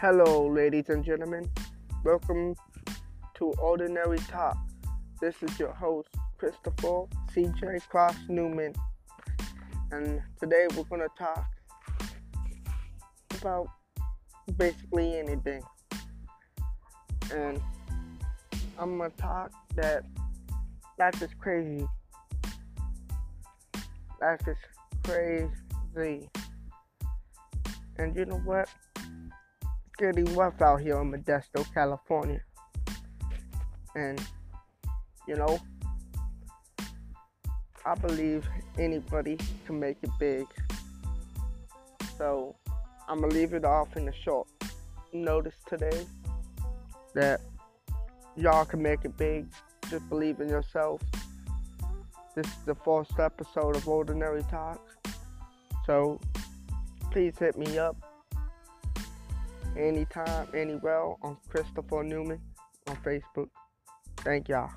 Hello, ladies and gentlemen. Welcome to Ordinary Talk. This is your host, Christopher CJ Cross Newman. And today we're going to talk about basically anything. And I'm going to talk that life is crazy. Life is crazy. And you know what? Getting rough out here in Modesto, California. And, you know, I believe anybody can make it big. So, I'm going to leave it off in a short notice today that y'all can make it big. Just believe in yourself. This is the first episode of Ordinary Talks. So, please hit me up anytime, anywhere on Christopher Newman on Facebook. Thank y'all.